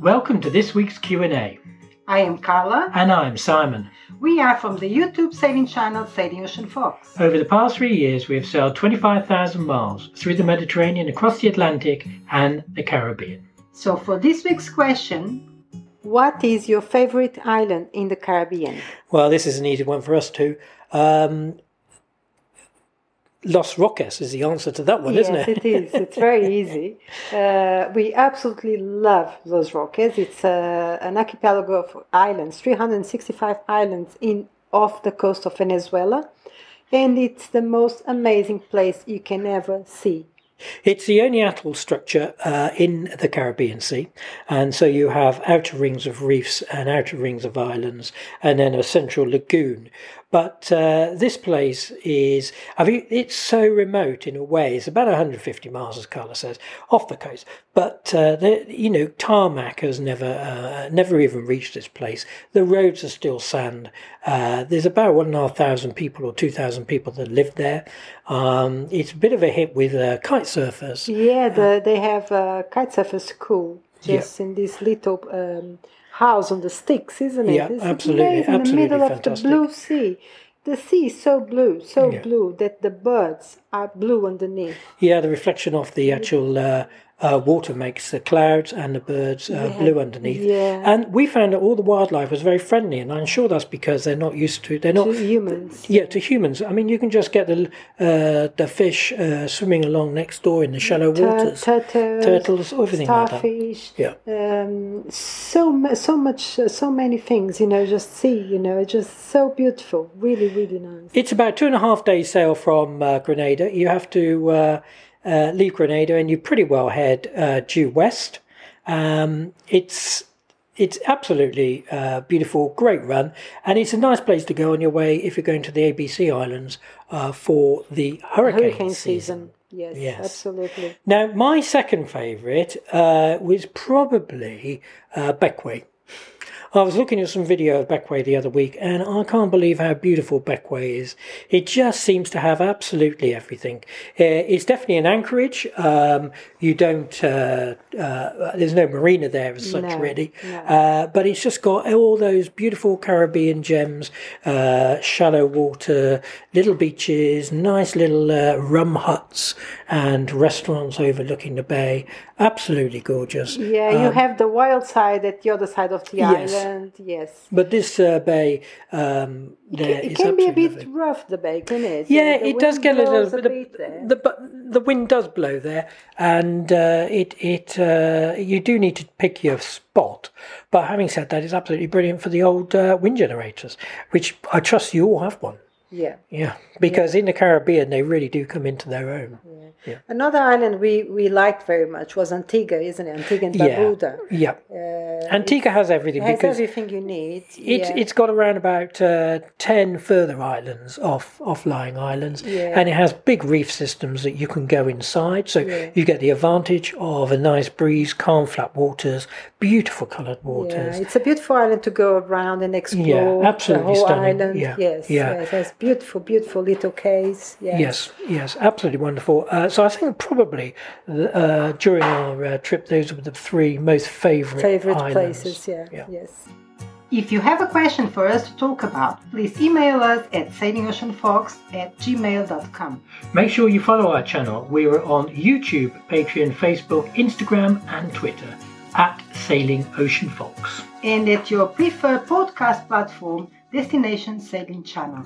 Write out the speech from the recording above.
Welcome to this week's Q&A. I am Carla. And I'm Simon. We are from the YouTube sailing channel Sailing Ocean Fox. Over the past three years, we have sailed 25,000 miles through the Mediterranean, across the Atlantic, and the Caribbean. So, for this week's question, what is your favorite island in the Caribbean? Well, this is an easy one for us too. Um, Los Roques is the answer to that one, yes, isn't it? it is. It's very easy. Uh, we absolutely love Los Roques. It's uh, an archipelago of islands, 365 islands in off the coast of Venezuela, and it's the most amazing place you can ever see. It's the only atoll structure uh, in the Caribbean Sea, and so you have outer rings of reefs and outer rings of islands, and then a central lagoon. But uh, this place is, I mean, it's so remote in a way. It's about 150 miles, as Carla says, off the coast. But uh, the, you know, tarmac has never, uh, never even reached this place. The roads are still sand. Uh, there's about one and a half thousand people or two thousand people that live there. Um, it's a bit of a hit with uh, kite surfers. Yeah, the, they have a kite surfer school just yeah. in this little. Um, house on the sticks, isn't it? Yeah, it's absolutely, amazing. absolutely in the middle fantastic. of the blue sea. The sea is so blue, so Yeah. blue that the birds are blue underneath. Yeah, the reflection of the actual uh, uh, water makes the clouds and the birds uh, Yeah, blue underneath. yeah. And we found that all the wildlife was very friendly, and I'm sure that's because they're not used to. They're not. To humans. Yeah, to humans. I mean, you can just get the uh, the fish uh, swimming along next door in the shallow Tur- waters. turtles, Turtles, everything like that. starfish. Yeah. Um, so mu- so much, so many things. You know, just see. You know, it's just so beautiful. Really, really nice. It's about two and a half days sail from uh, Grenada. You have to uh, uh, leave Grenada and you pretty well head uh, due west. Um, it's it's absolutely uh, beautiful, great run, and it's a nice place to go on your way if you're going to the ABC Islands uh, for the hurricane, Hurricane season. season. Yes, Yes. absolutely. Now, my second favourite uh, was probably uh, Bequia. I was looking at some video of Bequia the other week, and I can't believe how beautiful Bequia is. It just seems to have absolutely everything. Uh, it's definitely an anchorage. Um, you don't. Uh, uh, there's no marina there as such, No, really. no. Uh, but it's just got all those beautiful Caribbean gems, uh, shallow water, little beaches, nice little uh, rum huts, and restaurants overlooking the bay. Absolutely gorgeous. Yeah, you have the wild side at the other side of the Um, Yes. island. Yes. But this uh, bay, um, there It is can be a bit lovely. rough, the bay, can it? Yeah, The it does get a little blows bit. bit The, there. the, but the wind does blow there, and uh, it it uh, you do need to pick your spot. But having said that, it's absolutely brilliant for the old uh, wind generators, which I trust you all have one. yeah. Yeah, because in the Caribbean they really do come into their own. Another island we, we liked very much was Antigua, isn't it? Antigua and Yeah, Barbuda. yeah. Uh, Antigua has everything it has because everything you need. It's yeah. it's got around about uh, ten further islands off off lying islands, Yeah. and it has big reef systems that you can go inside. So Yeah. you get the advantage of a nice breeze, calm flat waters, beautiful coloured waters. Yeah, it's a beautiful island to go around and explore. Yeah, absolutely the whole stunning. island. Yeah, Yes, yeah. yes, it has beautiful, beautiful little cays. Yes. Yes, yes, absolutely wonderful. Uh, so I think probably uh, during our uh, trip, those were the three most favourite Favorite islands. places. Yeah. Yeah. Yes. If you have a question for us to talk about, please email us at sailingoceanfox at gmail.com. Make sure you follow our channel. We are on YouTube, Patreon, Facebook, Instagram, and Twitter at Sailing Ocean Fox. And at your preferred podcast platform, Destination Sailing Channel.